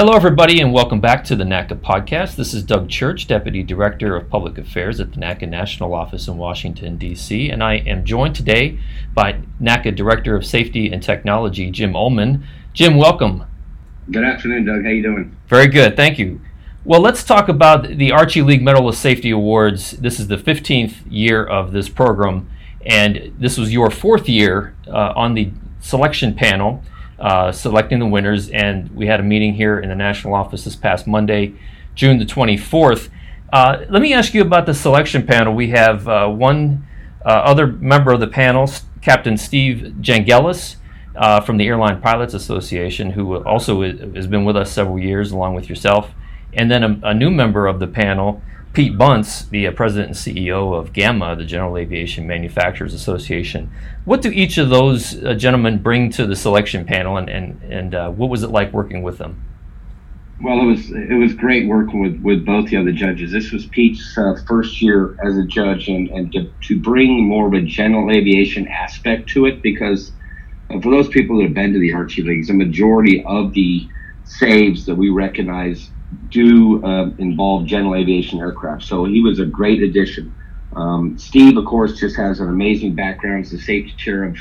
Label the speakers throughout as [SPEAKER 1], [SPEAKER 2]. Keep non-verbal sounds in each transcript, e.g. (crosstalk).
[SPEAKER 1] Hello, everybody, and welcome back to the NATCA podcast. This is Doug Church, Deputy Director of Public Affairs at the NATCA National Office in Washington, D.C., and I am joined today by NATCA Director of Safety and Technology, Jim Ullmann. Jim, welcome.
[SPEAKER 2] Good afternoon, Doug. How are you doing?
[SPEAKER 1] Very good, thank you. Well, let's talk about the Archie League Medal of Safety Awards. This is the 15th year of this program, and this was your fourth year uh, on the selection panel uh, selecting the winners. And we had a meeting here in the national office this past Monday, June the 24th. Uh, let me ask you about the selection panel. We have uh, one uh, other member of the panel, Captain Steve Jangelis. Uh, from the Airline Pilots Association, who also has been with us several years, along with yourself, and then a, a new member of the panel, Pete Bunce, the uh, president and CEO of GAMA, the General Aviation Manufacturers Association. What do each of those uh, gentlemen bring to the selection panel, and and, and uh, what was it like working with them?
[SPEAKER 2] Well, it was it was great working with, with both the other judges. This was Pete's uh, first year as a judge, and, and to, to bring more of a general aviation aspect to it, because uh, for those people that have been to the Archie Leagues, a majority of the saves that we recognize do uh, involve general aviation aircraft. So he was a great addition. Um, Steve, of course, just has an amazing background as the safety chair of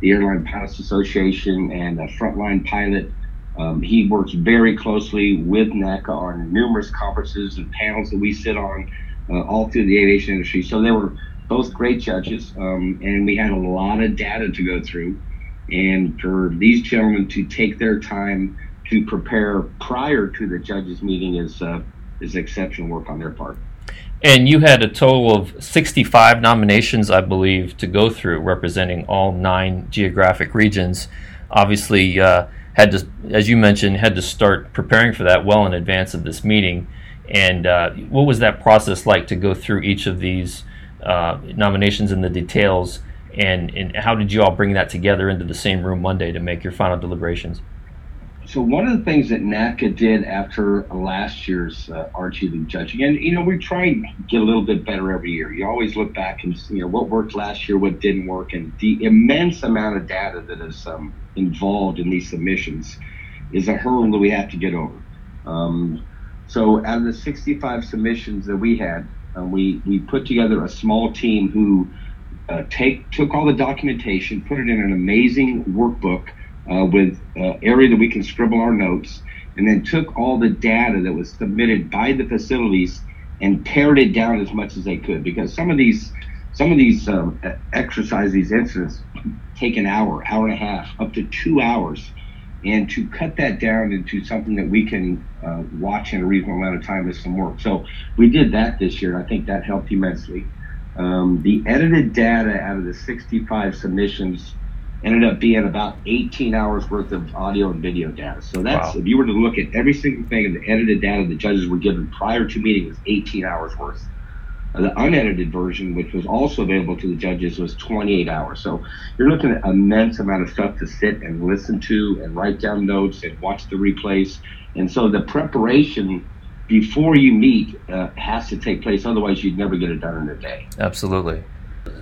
[SPEAKER 2] the Airline Pilots Association and a frontline pilot. Um, he works very closely with NATCA on numerous conferences and panels that we sit on uh, all through the aviation industry. So they were both great judges, um, and we had a lot of data to go through. And for these gentlemen to take their time to prepare prior to the judges meeting is uh, is exceptional work on their part.
[SPEAKER 1] And you had a total of 65 nominations, I believe, to go through, representing all nine geographic regions. Obviously, uh, had to, as you mentioned, had to start preparing for that well in advance of this meeting. And uh, what was that process like to go through each of these uh, nominations and the details? And, and how did you all bring that together into the same room Monday to make your final deliberations?
[SPEAKER 2] So one of the things that NATCA did after last year's uh, Archie League judging, and you know we try and get a little bit better every year. You always look back and you know what worked last year, what didn't work, and the immense amount of data that is um, involved in these submissions is a hurdle that we have to get over. Um, so out of the 65 submissions that we had, um, we we put together a small team who uh, take took all the documentation, put it in an amazing workbook uh, with uh, area that we can scribble our notes, and then took all the data that was submitted by the facilities and pared it down as much as they could because some of these some of these um, exercise these incidents take an hour hour and a half up to two hours. And to cut that down into something that we can uh, watch in a reasonable amount of time is some work. So we did that this year and i think that helped immensely. Um, the edited data out of the 65 submissions ended up being about 18 hours worth of audio and video data. So that's wow. if you were to look at every single thing of the edited data the judges were given prior to meeting was 18 hours worth. The unedited version, which was also available to the judges, was 28 hours. So you're looking at immense amount of stuff to sit and listen to and write down notes and watch the replays. And so the preparation before you meet uh, has to take place. Otherwise, you'd never get it done in a day.
[SPEAKER 1] Absolutely.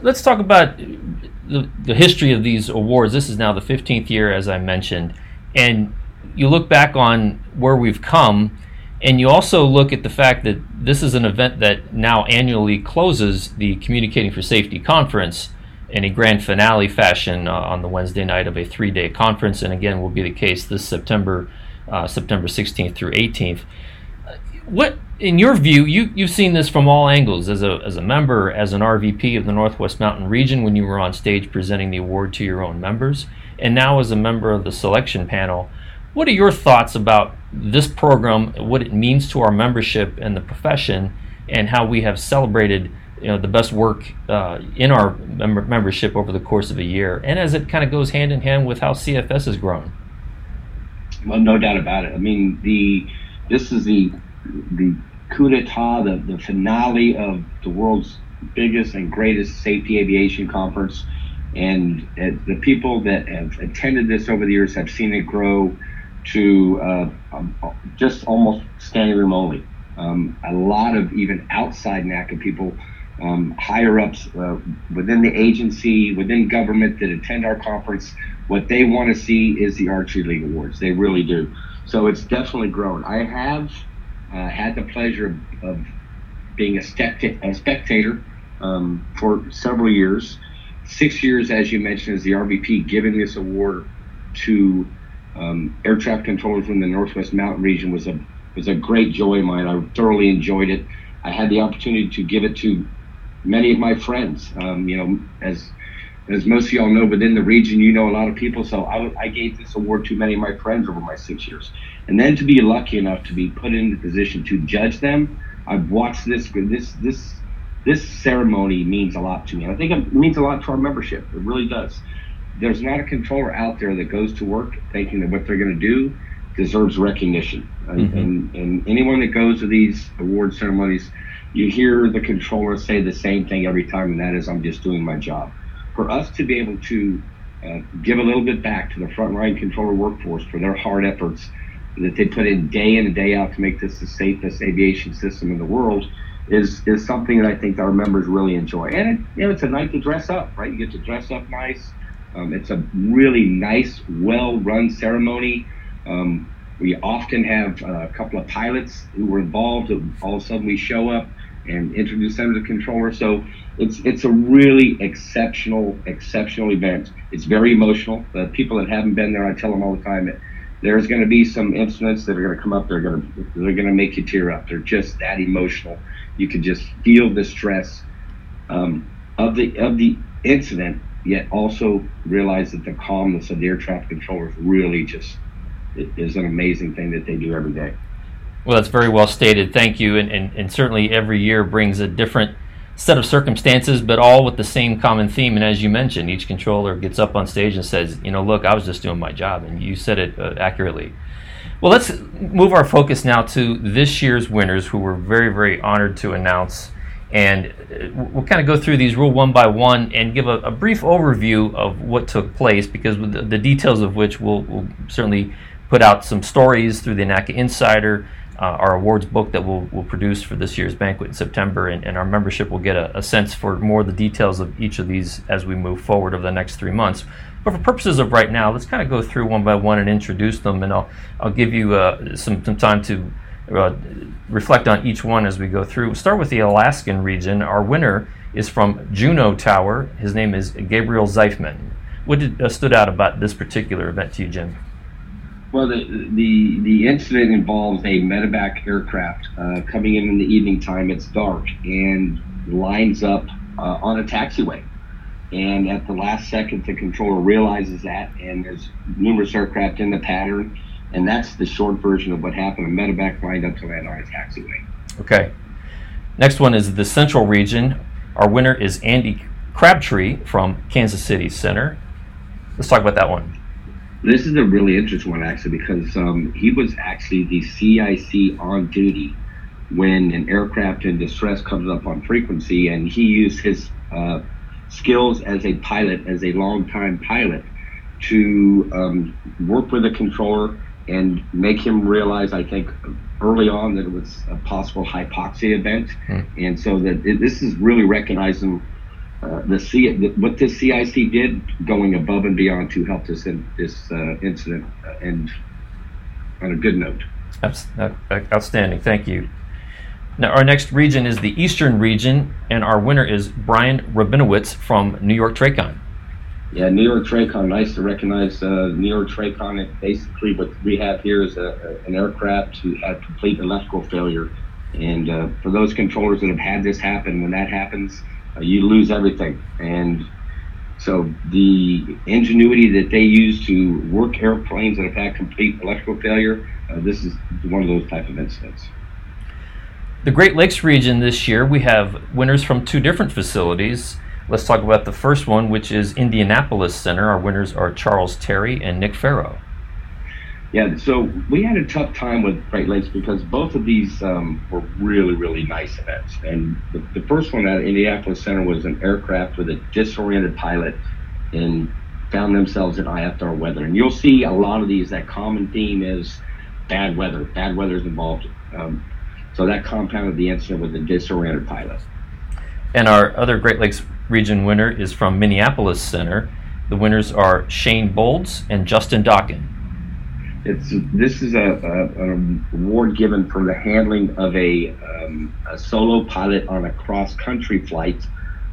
[SPEAKER 1] Let's talk about the, the history of these awards. This is now the 15th year, as I mentioned, and you look back on where we've come, and you also look at the fact that this is an event that now annually closes the Communicating for Safety conference in a grand finale fashion uh, on the Wednesday night of a three-day conference, and again will be the case this September, uh, September 16th through 18th. What in your view, you, you've seen this from all angles as a, as a member, as an RVP of the Northwest Mountain region when you were on stage presenting the award to your own members, and now as a member of the selection panel. What are your thoughts about this program, what it means to our membership and the profession, and how we have celebrated you know, the best work uh, in our mem- membership over the course of a year, and as it kind of goes hand in hand with how CFS has grown?
[SPEAKER 2] Well, no doubt about it. I mean, the this is the the coup d'etat, the, the finale of the world's biggest and greatest safety aviation conference. And uh, the people that have attended this over the years have seen it grow to uh, um, just almost standing room only. Um, a lot of even outside NATCA people, um, higher ups uh, within the agency, within government that attend our conference, what they want to see is the Archie League Awards. They really do. So it's definitely grown. I have uh, had the pleasure of, of being a, a spectator um, for several years. Six years, as you mentioned, as the RVP, giving this award to um, air traffic controllers from the Northwest Mountain region was a was a great joy of mine. I thoroughly enjoyed it. I had the opportunity to give it to many of my friends. Um, you know, as as most of y'all know, within the region, you know a lot of people. So I, I gave this award to many of my friends over my six years, and then to be lucky enough to be put in the position to judge them. I've watched this this this this ceremony means a lot to me. And I think it means a lot to our membership. It really does. There's not a controller out there that goes to work thinking that what they're going to do deserves recognition. Mm-hmm. And, and anyone that goes to these award ceremonies, you hear the controller say the same thing every time, and that is, I'm just doing my job. For us to be able to uh, give a little bit back to the frontline controller workforce for their hard efforts that they put in day in and day out to make this the safest aviation system in the world is is something that I think our members really enjoy. And it, you know, it's a night to dress up, right? You get to dress up nice. Um, it's a really nice, well-run ceremony. Um, we often have a couple of pilots who were involved. All of a sudden, we show up and introduce them to the controller. So it's it's a really exceptional, exceptional event. It's very emotional. The people that haven't been there, I tell them all the time that there's going to be some incidents that are going to come up. They're going to they're going to make you tear up. They're just that emotional. You can just feel the stress um, of the of the incident, yet also realize that the calmness of the air traffic controllers really just is an amazing thing that they do every day.
[SPEAKER 1] Well, that's very well stated. Thank you. And, and, and certainly every year brings a different set of circumstances, but all with the same common theme. And as you mentioned, each controller gets up on stage and says, you know, look, I was just doing my job. And you said it uh, accurately. Well, let's move our focus now to this year's winners, who we're very, very honored to announce. And uh, we'll kind of go through these rule one by one and give a, a brief overview of what took place, because the, the details of which we'll, we'll certainly put out some stories through the NATCA Insider, our awards book that we'll, we'll produce for this year's banquet in September, and, and our membership will get a, a, sense for more of the details of each of these as we move forward over the next three months. But for purposes of right now, let's kind of go through one by one and introduce them, and I'll, I'll give you uh, some, some time to uh, reflect on each one as we go through. We'll start with the Alaskan region. Our winner is from Juneau Tower. His name is Gabriel Zeifman. What did, uh, stood out about this particular event to you, Jim?
[SPEAKER 2] Well, the the the incident involves a medevac aircraft uh, coming in in the evening time. It's dark and lines up uh, on a taxiway. And at the last second, the controller realizes that, and there's numerous aircraft in the pattern, and that's the short version of what happened. A medevac lined up to land on a taxiway.
[SPEAKER 1] Okay. Next one is the Central Region. Our winner is Andy Crabtree from Kansas City Center. Let's talk about that one.
[SPEAKER 2] This is a really interesting one, actually, because um, he was actually the CIC on duty when an aircraft in distress comes up on frequency, and he used his uh, skills as a pilot, as a long-time pilot, to um, work with the controller and make him realize, I think, early on that it was a possible hypoxia event, hmm. and so that it, this is really recognizing uh, the C, the, what this CIC did, going above and beyond to help this in, this uh, incident uh, end on a good note.
[SPEAKER 1] Outstanding. Thank you. Now, our next region is the Eastern region, and our winner is Brian Rabinowitz from New York TRACON.
[SPEAKER 2] Yeah, New York TRACON. Nice to recognize uh, New York TRACON. basically, what we have here is a, a, an aircraft who had complete electrical failure. And uh, for those controllers that have had this happen, when that happens, uh, you lose everything. And so the ingenuity that they use to work airplanes that have had complete electrical failure, uh, this is one of those type of incidents.
[SPEAKER 1] The Great Lakes region this year, we have winners from two different facilities. Let's talk about the first one, which is Indianapolis Center. Our winners are Charles Terry and Nick Farrow.
[SPEAKER 2] Yeah, so we had a tough time with Great Lakes because both of these um, were really, really nice events. And the, the, first one at Indianapolis Center was an aircraft with a disoriented pilot and found themselves in IFR weather. And you'll see a lot of these, that common theme is bad weather. Bad weather is involved. Um, so that compounded the incident with the disoriented pilot.
[SPEAKER 1] And our other Great Lakes region winner is from Minneapolis Center. The winners are Shane Bolds and Justin Dawkin.
[SPEAKER 2] It's this is a, a, an award given for the handling of a, um, a solo pilot on a cross country flight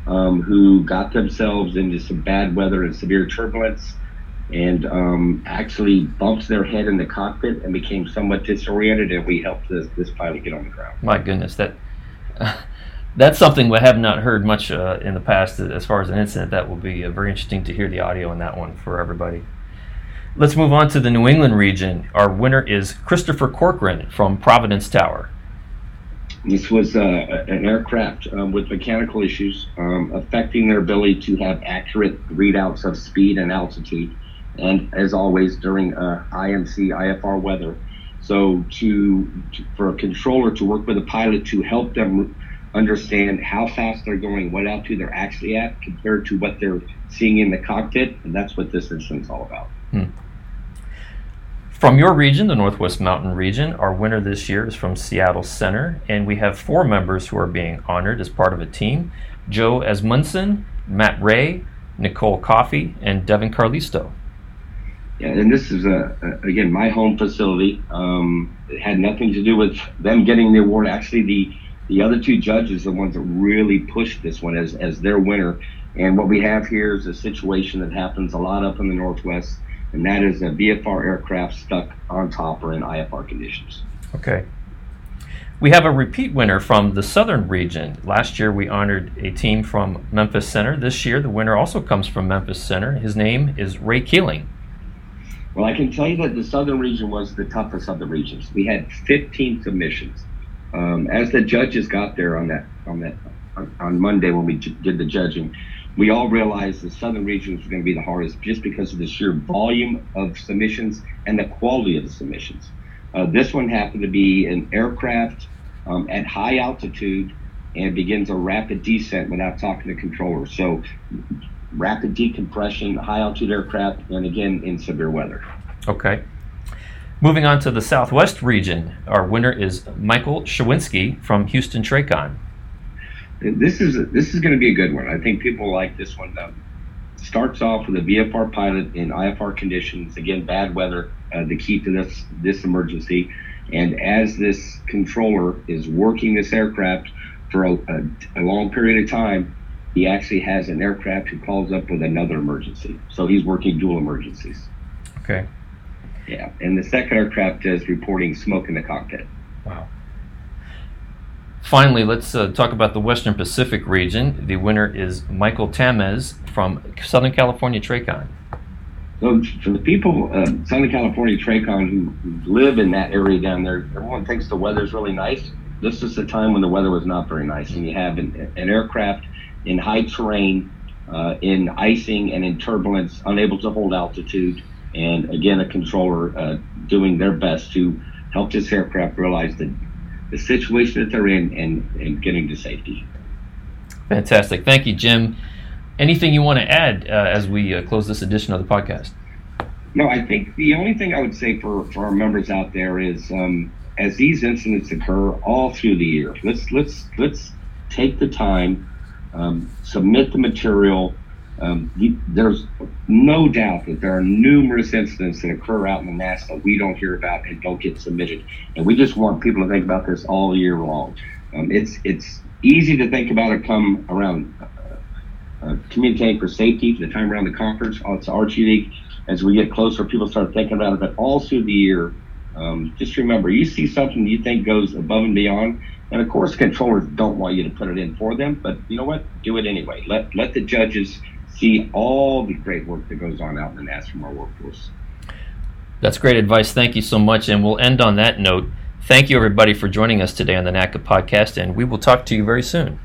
[SPEAKER 2] um, who got themselves into some bad weather and severe turbulence and um, actually bumped their head in the cockpit and became somewhat disoriented and we helped this, this pilot get on the ground.
[SPEAKER 1] My goodness that (laughs) that's something we have not heard much uh, in the past as far as an incident. That will be uh, very interesting to hear the audio on that one for everybody Let's move on to the New England region. Our winner is Christopher Corcoran from Providence Tower.
[SPEAKER 2] This was uh, an aircraft um, with mechanical issues um, affecting their ability to have accurate readouts of speed and altitude, and as always during uh, IMC IFR weather. So, to, to, for a controller to work with a pilot to help them understand how fast they're going, what altitude they're actually at compared to what they're seeing in the cockpit, and that's what this is all about. Hmm.
[SPEAKER 1] From your region, the Northwest Mountain region, our winner this year is from Seattle Center, and we have four members who are being honored as part of a team Joe Asmundson, Matt Ray, Nicole Coffey, and Devin Carlisto.
[SPEAKER 2] Yeah, and this is a, a again my home facility. Um, it had nothing to do with them getting the award. Actually, the the other two judges, the ones that really pushed this one as as their winner. And what we have here is a situation that happens a lot up in the Northwest and that is a VFR aircraft stuck on top or in IFR conditions.
[SPEAKER 1] Okay. We have a repeat winner from the southern region. Last year we honored a team from Memphis Center. This year the winner also comes from Memphis Center. His name is Ray Keeling.
[SPEAKER 2] Well, I can tell you that the southern region was the toughest of the regions. We had 15 submissions. Um, as the judges got there on that on that on Monday when we did the judging, we all realized the southern region was going to be the hardest just because of the sheer volume of submissions and the quality of the submissions. Uh, this one happened to be an aircraft um, at high altitude and begins a rapid descent without talking to controllers. So, rapid decompression, high altitude aircraft, and again in severe weather.
[SPEAKER 1] Okay. Moving on to the southwest region, our winner is Michael Shawinski from Houston Tracon
[SPEAKER 2] this is a, this is going to be a good one. I think people like this one. Though. Starts off with a VFR pilot in IFR conditions. Again, bad weather, uh, the key to this this emergency. And as this controller is working this aircraft for a, a, a long period of time, he actually has an aircraft who calls up with another emergency. So he's working dual emergencies.
[SPEAKER 1] Okay.
[SPEAKER 2] Yeah, and the second aircraft is reporting smoke in the cockpit.
[SPEAKER 1] Wow. Finally, let's uh, talk about the Western Pacific region. The winner is Michael Tamez from Southern California Tracon.
[SPEAKER 2] So, for the people, uh, Southern California Tracon who, live in that area down there, everyone thinks the weather's really nice. This is a time when the weather was not very nice, and you have an, an aircraft in high terrain, uh, in icing and in turbulence, unable to hold altitude, and again, a controller uh, doing their best to help this aircraft realize that the situation that they're in and, and getting to safety.
[SPEAKER 1] Fantastic. Thank you, Jim. Anything you want to add uh, as we uh, close this edition of the podcast?
[SPEAKER 2] No, I think the only thing I would say for, for our members out there is um, as these incidents occur all through the year, let's let's let's take the time, um, submit the material, um, there's no doubt that there are numerous incidents that occur out in the NAS that we don't hear about and don't get submitted. And we just want people to think about this all year long. Um, it's it's easy to think about it come around uh, uh, communicating for safety, the time around the conference. Oh, it's Archie League. As we get closer, people start thinking about it. But all through the year, um, just remember, you see something you think goes above and beyond, and of course, controllers don't want you to put it in for them. But you know what? Do it anyway. Let let the judges see all the great work that goes on out in the NATCA workforce.
[SPEAKER 1] That's great advice. Thank you so much. And we'll end on that note. Thank you, everybody, for joining us today on the NATCA podcast, and we will talk to you very soon.